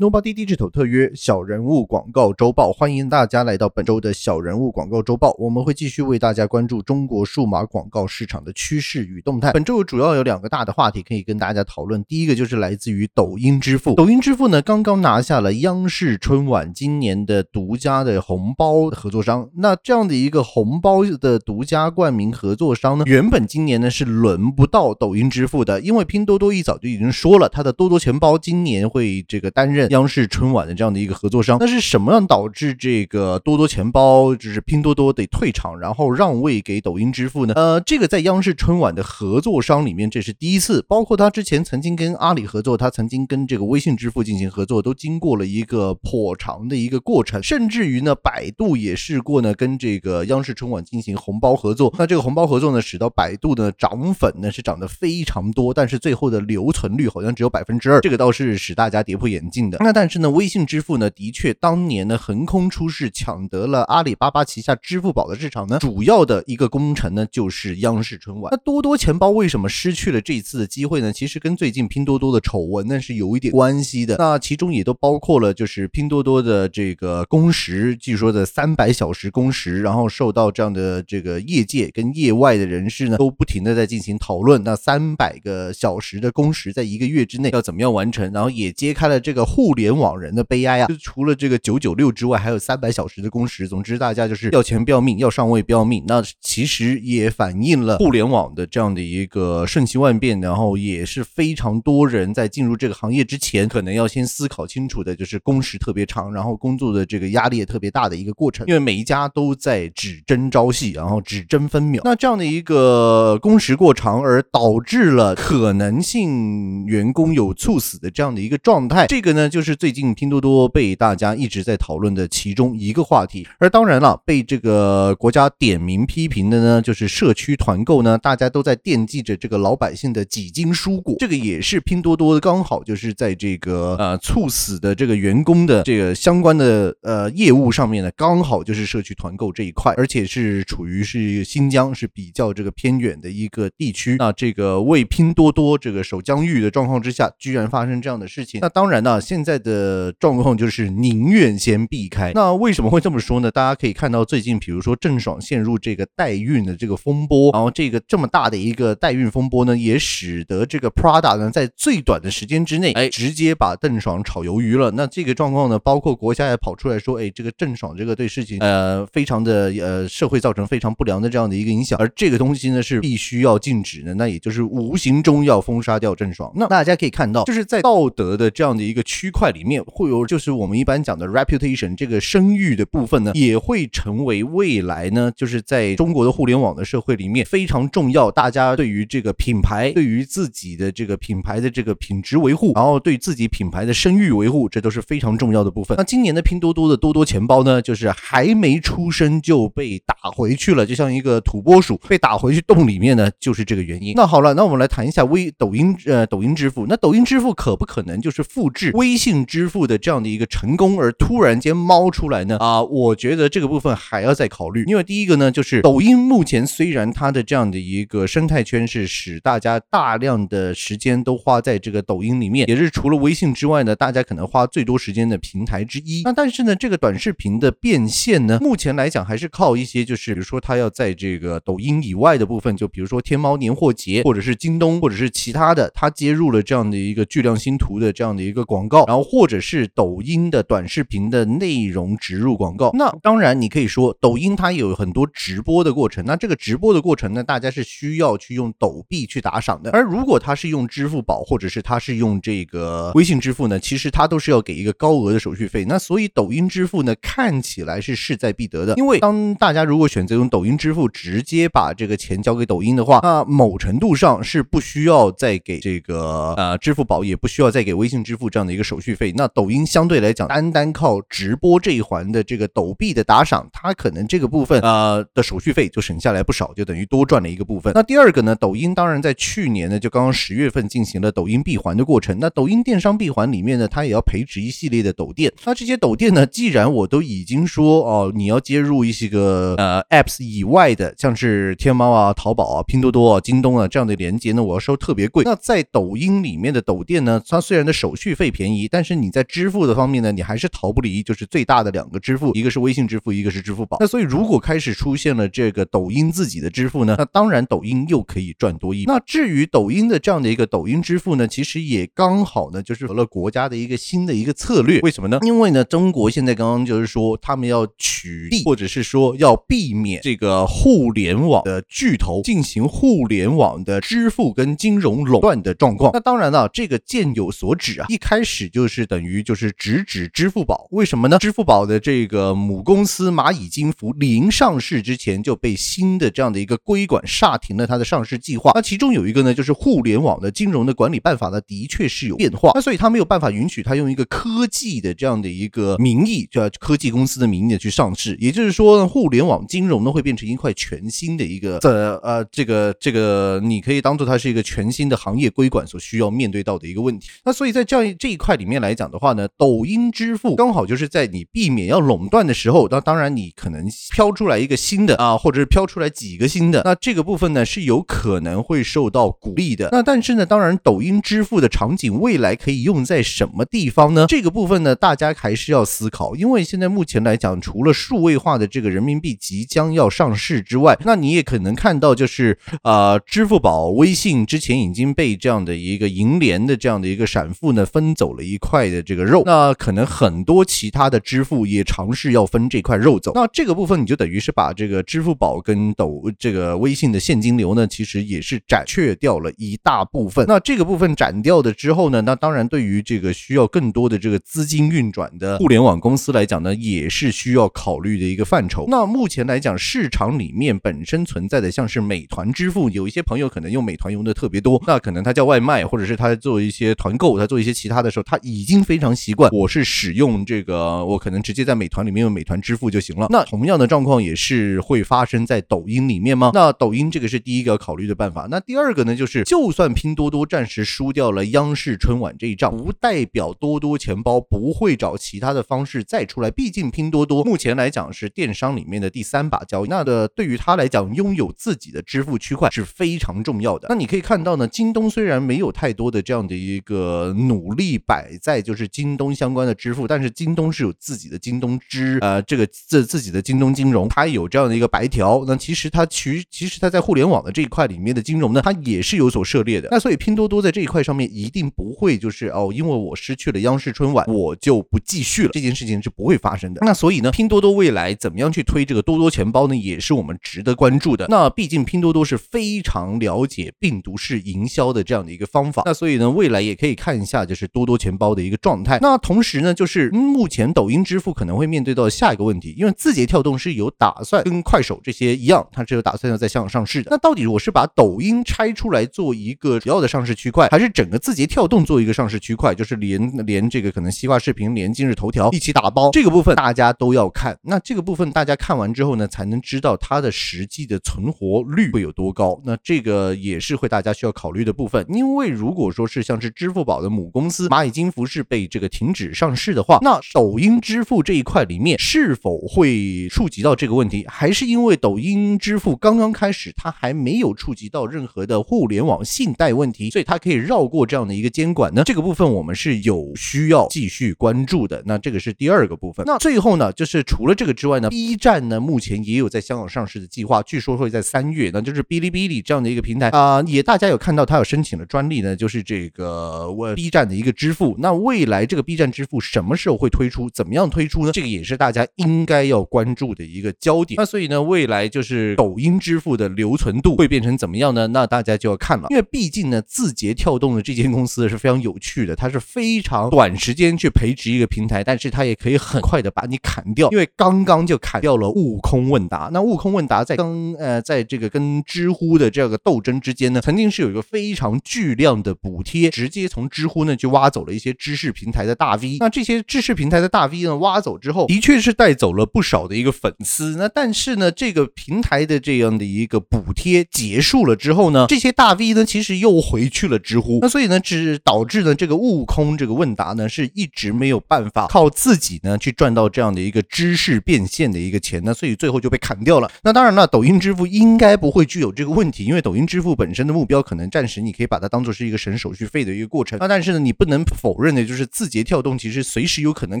Nobody Digital 特约小人物广告周报，欢迎大家来到本周的小人物广告周报。我们会继续为大家关注中国数码广告市场的趋势与动态。本周主要有两个大的话题可以跟大家讨论。第一个就是来自于抖音支付，抖音支付呢刚刚拿下了央视春晚今年的独家的红包合作商。那这样的一个红包的独家冠名合作商呢，原本今年呢是轮不到抖音支付的，因为拼多多一早就已经说了，它的多多钱包今年会这个担任。央视春晚的这样的一个合作商，那是什么样导致这个多多钱包就是拼多多得退场，然后让位给抖音支付呢？呃，这个在央视春晚的合作商里面，这是第一次。包括他之前曾经跟阿里合作，他曾经跟这个微信支付进行合作，都经过了一个颇长的一个过程。甚至于呢，百度也试过呢，跟这个央视春晚进行红包合作。那这个红包合作呢，使到百度的涨粉呢是涨得非常多，但是最后的留存率好像只有百分之二，这个倒是使大家跌破眼镜的。那但是呢，微信支付呢，的确当年呢横空出世，抢得了阿里巴巴旗下支付宝的市场呢。主要的一个功臣呢，就是央视春晚。那多多钱包为什么失去了这一次的机会呢？其实跟最近拼多多的丑闻呢是有一点关系的。那其中也都包括了，就是拼多多的这个工时，据说的三百小时工时，然后受到这样的这个业界跟业外的人士呢，都不停的在进行讨论。那三百个小时的工时，在一个月之内要怎么样完成？然后也揭开了这个互。互联网人的悲哀啊！就除了这个九九六之外，还有三百小时的工时。总之，大家就是要钱不要命，要上位不要命。那其实也反映了互联网的这样的一个瞬息万变，然后也是非常多人在进入这个行业之前，可能要先思考清楚的，就是工时特别长，然后工作的这个压力也特别大的一个过程。因为每一家都在只争朝夕，然后只争分秒。那这样的一个工时过长，而导致了可能性员工有猝死的这样的一个状态，这个呢就。就是最近拼多多被大家一直在讨论的其中一个话题，而当然了，被这个国家点名批评的呢，就是社区团购呢，大家都在惦记着这个老百姓的几斤蔬果，这个也是拼多多刚好就是在这个呃猝死的这个员工的这个相关的呃业务上面呢，刚好就是社区团购这一块，而且是处于是新疆是比较这个偏远的一个地区，那这个为拼多多这个守疆域的状况之下，居然发生这样的事情，那当然呢，现在。在的状况就是宁愿先避开。那为什么会这么说呢？大家可以看到，最近比如说郑爽陷入这个代孕的这个风波，然后这个这么大的一个代孕风波呢，也使得这个 Prada 呢在最短的时间之内，哎，直接把郑爽炒鱿鱼了。那这个状况呢，包括国家也跑出来说，哎，这个郑爽这个对事情，呃，非常的呃，社会造成非常不良的这样的一个影响。而这个东西呢，是必须要禁止的，那也就是无形中要封杀掉郑爽。那大家可以看到，就是在道德的这样的一个区。区块里面会有，就是我们一般讲的 reputation 这个声誉的部分呢，也会成为未来呢，就是在中国的互联网的社会里面非常重要。大家对于这个品牌，对于自己的这个品牌的这个品质维护，然后对自己品牌的声誉维护，这都是非常重要的部分。那今年的拼多多的多多钱包呢，就是还没出生就被打回去了，就像一个土拨鼠被打回去洞里面呢，就是这个原因。那好了，那我们来谈一下微抖音呃抖音支付，那抖音支付可不可能就是复制微信？信支付的这样的一个成功而突然间冒出来呢啊，我觉得这个部分还要再考虑。因为第一个呢，就是抖音目前虽然它的这样的一个生态圈是使大家大量的时间都花在这个抖音里面，也是除了微信之外呢，大家可能花最多时间的平台之一。那但是呢，这个短视频的变现呢，目前来讲还是靠一些就是比如说它要在这个抖音以外的部分，就比如说天猫年货节，或者是京东，或者是其他的，它接入了这样的一个巨量星图的这样的一个广告，然后。或者是抖音的短视频的内容植入广告，那当然你可以说抖音它有很多直播的过程，那这个直播的过程呢，大家是需要去用抖币去打赏的。而如果它是用支付宝，或者是它是用这个微信支付呢，其实它都是要给一个高额的手续费。那所以抖音支付呢，看起来是势在必得的，因为当大家如果选择用抖音支付直接把这个钱交给抖音的话，那某程度上是不需要再给这个呃支付宝，也不需要再给微信支付这样的一个手续。费那抖音相对来讲，单单靠直播这一环的这个抖币的打赏，它可能这个部分呃的手续费就省下来不少，就等于多赚了一个部分。那第二个呢，抖音当然在去年呢，就刚刚十月份进行了抖音闭环的过程。那抖音电商闭环里面呢，它也要培植一系列的抖店。那这些抖店呢，既然我都已经说哦，你要接入一些个呃 apps 以外的，像是天猫啊、淘宝啊、拼多多啊、京东啊这样的连接呢，我要收特别贵。那在抖音里面的抖店呢，它虽然的手续费便宜。但是你在支付的方面呢，你还是逃不离就是最大的两个支付，一个是微信支付，一个是支付宝。那所以如果开始出现了这个抖音自己的支付呢，那当然抖音又可以赚多亿。那至于抖音的这样的一个抖音支付呢，其实也刚好呢，就是了国家的一个新的一个策略。为什么呢？因为呢，中国现在刚刚就是说他们要取缔，或者是说要避免这个互联网的巨头进行互联网的支付跟金融垄断的状况。那当然了，这个箭有所指啊，一开始就就是等于就是直指支付宝。为什么呢？支付宝的这个母公司蚂蚁金服临上市之前就被新的这样的一个规管刹停了它的上市计划。那其中有一个呢，就是互联网的金融的管理办法呢，的确是有变化。那所以它没有办法允许它用一个科技的这样的一个名义，叫科技公司的名义去上市。也就是说呢，互联网金融呢会变成一块全新的一个呃呃这个这个，你可以当做它是一个全新的行业规管所需要面对到的一个问题。那所以在这样这一块里面来讲的话呢，抖音支付刚好就是在你避免要垄断的时候，那当然你可能飘出来一个新的啊，或者是飘出来几个新的，那这个部分呢是有可能会受到鼓励的。那但是呢，当然抖音支付的场景未来可以用在什么地方呢？这个部分呢，大家还是要思考，因为现在目前来讲，除了数位化的这个人民币即将要上市之外，那你也可能看到就是呃，支付宝、微信之前已经被这样的一个银联的这样的一个闪付呢分走了一块的这个肉，那可能很多其他的支付也尝试要分这块肉走。那这个部分你就等于是把这个支付宝跟抖这个微信的现金流呢，其实也是斩却掉了一大部分。那这个部分斩掉的之后呢，那当然对于这个需要更多的这个资金运转的互联网公司来讲呢，也是需要考虑的一个范畴。那目前来讲，市场里面本身存在的像是美团支付，有一些朋友可能用美团用的特别多，那可能他叫外卖，或者是他做一些团购，他做一些其他的时候，他已经非常习惯，我是使用这个，我可能直接在美团里面用美团支付就行了。那同样的状况也是会发生在抖音里面吗？那抖音这个是第一个考虑的办法。那第二个呢，就是就算拼多多暂时输掉了央视春晚这一仗，不代表多多钱包不会找其他的方式再出来。毕竟拼多多目前来讲是电商里面的第三把交椅，那的对于他来讲，拥有自己的支付区块是非常重要的。那你可以看到呢，京东虽然没有太多的这样的一个努力摆在就是京东相关的支付，但是京东是有自己的京东支，呃，这个自自己的京东金融，它有这样的一个白条。那其实它其其实它在互联网的这一块里面的金融呢，它也是有所涉猎的。那所以拼多多在这一块上面一定不会就是哦，因为我失去了央视春晚，我就不继续了。这件事情是不会发生的。那所以呢，拼多多未来怎么样去推这个多多钱包呢，也是我们值得关注的。那毕竟拼多多是非常了解病毒式营销的这样的一个方法。那所以呢，未来也可以看一下就是多多钱包的一个状态。那同时呢，就是目前抖音支付可能会面对到下一个问题，因为字节跳动是有打算跟快手这些一样，它是有打算要在香港上市的。那到底我是把抖音拆出来做一个主要的上市区块，还是整个字节跳动做一个上市区块，就是连连这个可能西瓜视频、连今日头条一起打包？这个部分大家都要看。那这个部分大家看完之后呢，才能知道它的实际的存活率会有多高。那这个也是会大家需要考虑的部分。因为如果说是像是支付宝的母公司蚂蚁金服是被这个停止上市的话，那抖音支付这一块里面是否会触及到这个问题？还是因为抖音支付刚刚开始，它还没有触及到任何的互联网信贷问题，所以它可以绕过这样的一个监管呢？这个部分我们是有需要继续关注的。那这个是第二个部分。那最后呢，就是除了这个之外呢，B 站呢目前也有在香港上市的计划，据说会在三月，那就是哔哩哔哩这样的一个平台啊，也大家有看到它有申请了专利呢，就是这个我 B 站的一个支付。那未来这个 B 站支付什么时候会推出？怎么样推出呢？这个也是大家应该要关注的一个焦点。那所以呢，未来就是抖音支付的留存度会变成怎么样呢？那大家就要看了，因为毕竟呢，字节跳动的这间公司是非常有趣的，它是非常短时间去培植一个平台，但是它也可以很快的把你砍掉，因为刚刚就砍掉了悟空问答。那悟空问答在刚呃，在这个跟知乎的这个斗争之间呢，曾经是有一个非常巨量的补贴，直接从知乎呢就挖走了一些知识平台的大 V。那这些知识平台的大 V 呢，挖走之后，的确是带走了不少的一个粉丝。那但是呢，这个平台的这样的一个补贴结束了之后呢，这些大 V 呢，其实又回去了知乎。那所以呢，只导致呢，这个悟空这个问答呢，是一直没有办法靠自己呢去赚到这样的一个知识变现的一个钱呢，所以最后就被砍掉了。那当然了，抖音支付应该不会具有这个问题，因为抖音支付本身的目标可能暂时你可以把它当做是一个省手续费的一个过程。那但是呢，你不能否否认的，就是字节跳动其实随时有可能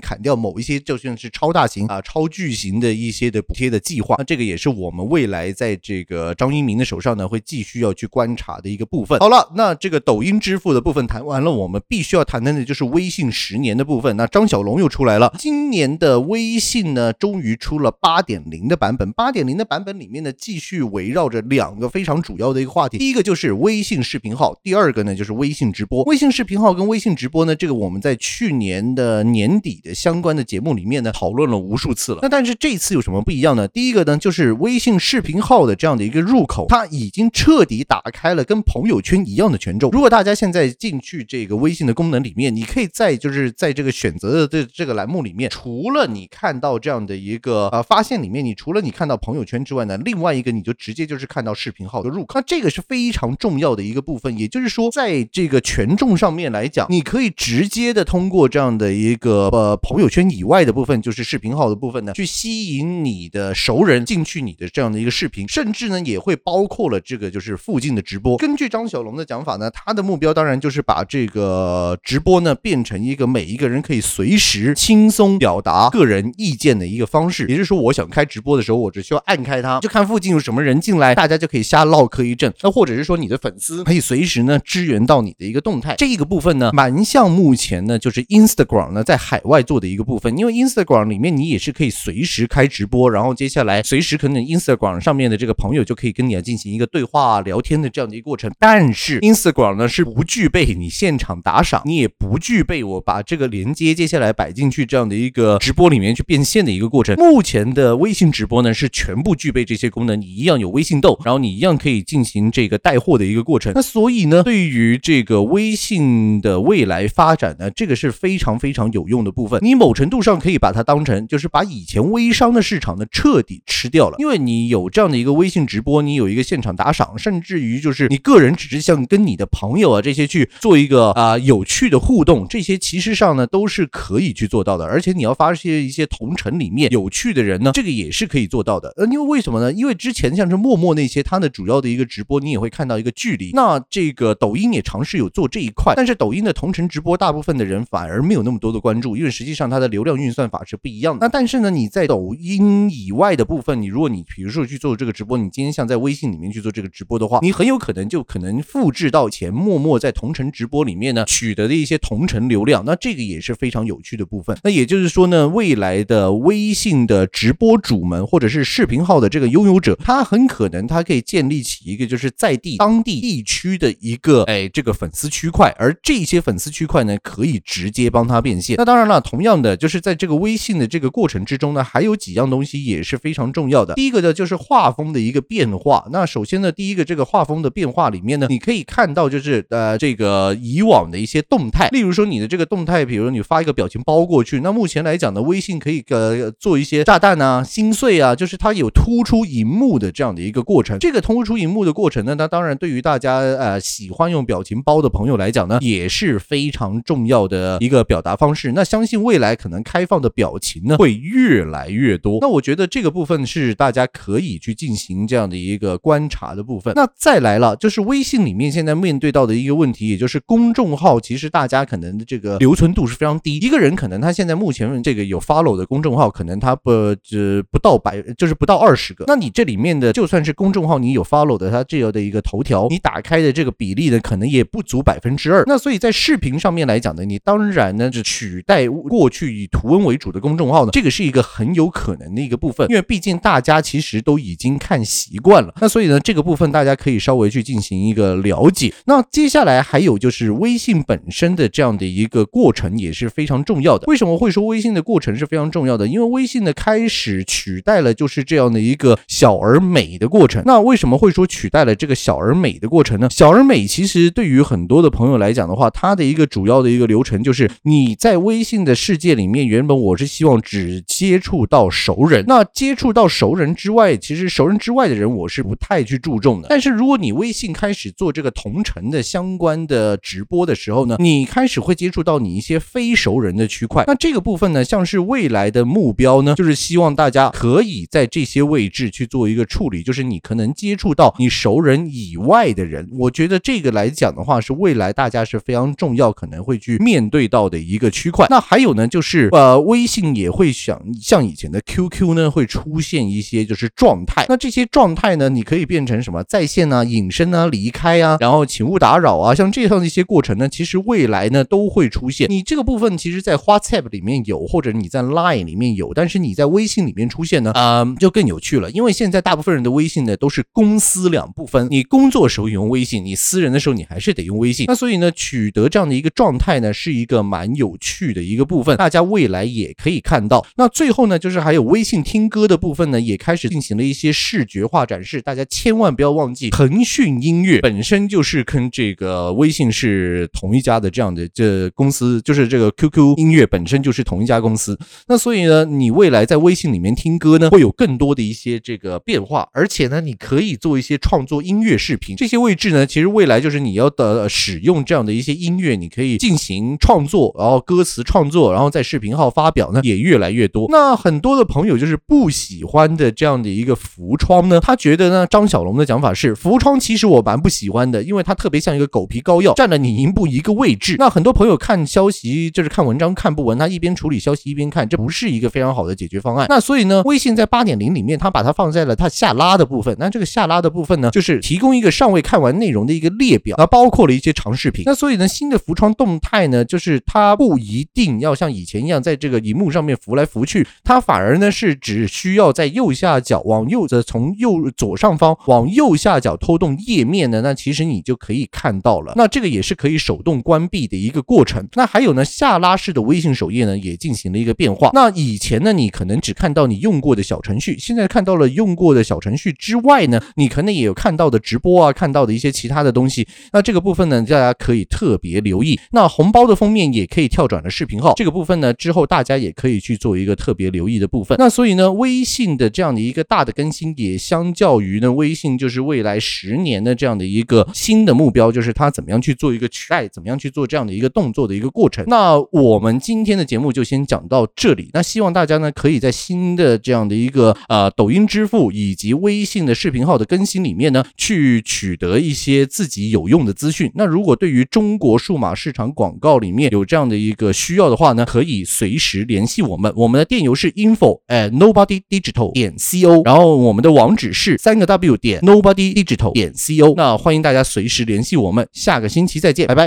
砍掉某一些就算是超大型啊、超巨型的一些的补贴的计划。那这个也是我们未来在这个张一鸣的手上呢，会继续要去观察的一个部分。好了，那这个抖音支付的部分谈完了，我们必须要谈谈的就是微信十年的部分。那张小龙又出来了，今年的微信呢，终于出了八点零的版本。八点零的版本里面呢，继续围绕着两个非常主要的一个话题，第一个就是微信视频号，第二个呢就是微信直播。微信视频号跟微信直播呢，这个我们在去年的年底的相关的节目里面呢，讨论了无数次了。那但是这次有什么不一样呢？第一个呢，就是微信视频号的这样的一个入口，它已经彻底打开了跟朋友圈一样的权重。如果大家现在进去这个微信的功能里面，你可以在就是在这个选择的这这个栏目里面，除了你看到这样的一个呃发现里面，你除了你看到朋友圈之外呢，另外一个你就直接就是看到视频号的入口。那这个是非常重要的一个部分，也就是说，在这个权重上面来讲，你可以直直接的通过这样的一个呃朋友圈以外的部分，就是视频号的部分呢，去吸引你的熟人进去你的这样的一个视频，甚至呢也会包括了这个就是附近的直播。根据张小龙的讲法呢，他的目标当然就是把这个直播呢变成一个每一个人可以随时轻松表达个人意见的一个方式。也就是说，我想开直播的时候，我只需要按开它，就看附近有什么人进来，大家就可以瞎唠嗑一阵。那或者是说，你的粉丝可以随时呢支援到你的一个动态。这个部分呢，蛮像目前呢就是 Instagram 呢在海外做的一个部分，因为 Instagram 里面你也是可以随时开直播，然后接下来随时可能 Instagram 上面的这个朋友就可以跟你来进行一个对话聊天的这样的一个过程。但是 Instagram 呢是不具备你现场打赏，你也不具备我把这个连接接下来摆进去这样的一个直播里面去变现的一个过程。目前的微信直播呢是全部具备这些功能，你一样有微信豆，然后你一样可以进行这个带货的一个过程。那所以呢，对于这个微信的未来发发展呢，这个是非常非常有用的部分。你某程度上可以把它当成就是把以前微商的市场呢彻底吃掉了，因为你有这样的一个微信直播，你有一个现场打赏，甚至于就是你个人只是像跟你的朋友啊这些去做一个啊有趣的互动，这些其实上呢都是可以去做到的。而且你要发现一些同城里面有趣的人呢，这个也是可以做到的。呃，因为为什么呢？因为之前像是陌陌那些，它的主要的一个直播，你也会看到一个距离。那这个抖音也尝试有做这一块，但是抖音的同城直播，大部分的人反而没有那么多的关注，因为实际上它的流量运算法是不一样的。那但是呢，你在抖音以外的部分，你如果你比如说去做这个直播，你今天像在微信里面去做这个直播的话，你很有可能就可能复制到前默默在同城直播里面呢取得的一些同城流量。那这个也是非常有趣的部分。那也就是说呢，未来的微信的直播主们或者是视频号的这个拥有者，他很可能他可以建立起一个就是在地当地地区的一个哎这个粉丝区块，而这些粉丝区块呢可以直接帮他变现。那当然了，同样的就是在这个微信的这个过程之中呢，还有几样东西也是非常重要的。第一个呢就是画风的一个变化。那首先呢，第一个这个画风的变化里面呢，你可以看到就是呃这个以往的一些动态，例如说你的这个动态，比如你发一个表情包过去，那目前来讲呢，微信可以呃做一些炸弹啊、心碎啊，就是它有突出荧幕的这样的一个过程。这个突出荧幕的过程呢，那当然对于大家呃喜欢用表情包的朋友来讲呢，也是非常重要的一个表达方式。那相信未来可能开放的表情呢会越来越多。那我觉得这个部分是大家可以去进行这样的一个观察的部分。那再来了，就是微信里面现在面对到的一个问题，也就是公众号，其实大家可能的这个留存度是非常低。一个人可能他现在目前这个有 follow 的公众号，可能他不呃不到百，就是不到二十个。那你这里面的就算是公众号，你有 follow 的，它这样的一个头条，你打开的这个比例呢，可能也不足百分之二。那所以在视频上面来讲呢，你当然呢是取代过去以图文为主的公众号呢，这个是一个很有可能的一个部分，因为毕竟大家其实都已经看习惯了。那所以呢，这个部分大家可以稍微去进行一个了解。那接下来还有就是微信本身的这样的一个过程也是非常重要的。为什么会说微信的过程是非常重要的？因为微信的开始取代了就是这样的一个小而美的过程。那为什么会说取代了这个小而美的过程呢？小而美其实对于很多的朋友来讲的话，它的一个主要的一个流程就是你在微信的世界里面，原本我是希望只接触到熟人。那接触到熟人之外，其实熟人之外的人我是不太去注重的。但是如果你微信开始做这个同城的相关的直播的时候呢，你开始会接触到你一些非熟人的区块。那这个部分呢，像是未来的目标呢，就是希望大家可以在这些位置去做一个处理，就是你可能接触到你熟人以外的人。我觉得这个来讲的话，是未来大家是非常重要，可能会。去面对到的一个区块。那还有呢，就是呃，微信也会想像以前的 QQ 呢，会出现一些就是状态。那这些状态呢，你可以变成什么在线啊、隐身啊、离开啊，然后请勿打扰啊，像这样的一些过程呢，其实未来呢都会出现。你这个部分其实，在 WhatsApp 里面有，或者你在 Line 里面有，但是你在微信里面出现呢，啊，就更有趣了。因为现在大部分人的微信呢都是公私两部分，你工作时候用微信，你私人的时候你还是得用微信。那所以呢，取得这样的一个状状态呢，是一个蛮有趣的一个部分，大家未来也可以看到。那最后呢，就是还有微信听歌的部分呢，也开始进行了一些视觉化展示。大家千万不要忘记，腾讯音乐本身就是跟这个微信是同一家的这样的这公司，就是这个 QQ 音乐本身就是同一家公司。那所以呢，你未来在微信里面听歌呢，会有更多的一些这个变化，而且呢，你可以做一些创作音乐视频。这些位置呢，其实未来就是你要的使用这样的一些音乐，你可以进行创作，然后歌词创作，然后在视频号发表呢，也越来越多。那很多的朋友就是不喜欢的这样的一个浮窗呢，他觉得呢，张小龙的讲法是浮窗，其实我蛮不喜欢的，因为它特别像一个狗皮膏药，占了你荧幕一个位置。那很多朋友看消息就是看文章看不完，他一边处理消息一边看，这不是一个非常好的解决方案。那所以呢，微信在八点零里面，它把它放在了它下拉的部分。那这个下拉的部分呢，就是提供一个尚未看完内容的一个列表，那包括了一些长视频。那所以呢，新的浮窗动动态呢，就是它不一定要像以前一样在这个荧幕上面浮来浮去，它反而呢是只需要在右下角往右的从右左上方往右下角拖动页面呢，那其实你就可以看到了。那这个也是可以手动关闭的一个过程。那还有呢，下拉式的微信首页呢也进行了一个变化。那以前呢，你可能只看到你用过的小程序，现在看到了用过的小程序之外呢，你可能也有看到的直播啊，看到的一些其他的东西。那这个部分呢，大家可以特别留意。那那红包的封面也可以跳转的视频号，这个部分呢，之后大家也可以去做一个特别留意的部分。那所以呢，微信的这样的一个大的更新，也相较于呢，微信就是未来十年的这样的一个新的目标，就是它怎么样去做一个取代，怎么样去做这样的一个动作的一个过程。那我们今天的节目就先讲到这里。那希望大家呢，可以在新的这样的一个呃抖音支付以及微信的视频号的更新里面呢，去取得一些自己有用的资讯。那如果对于中国数码市场广告里面有这样的一个需要的话呢，可以随时联系我们。我们的电邮是 info at nobody digital 点 co，然后我们的网址是三个 w 点 nobody digital 点 co。那欢迎大家随时联系我们。下个星期再见，拜拜。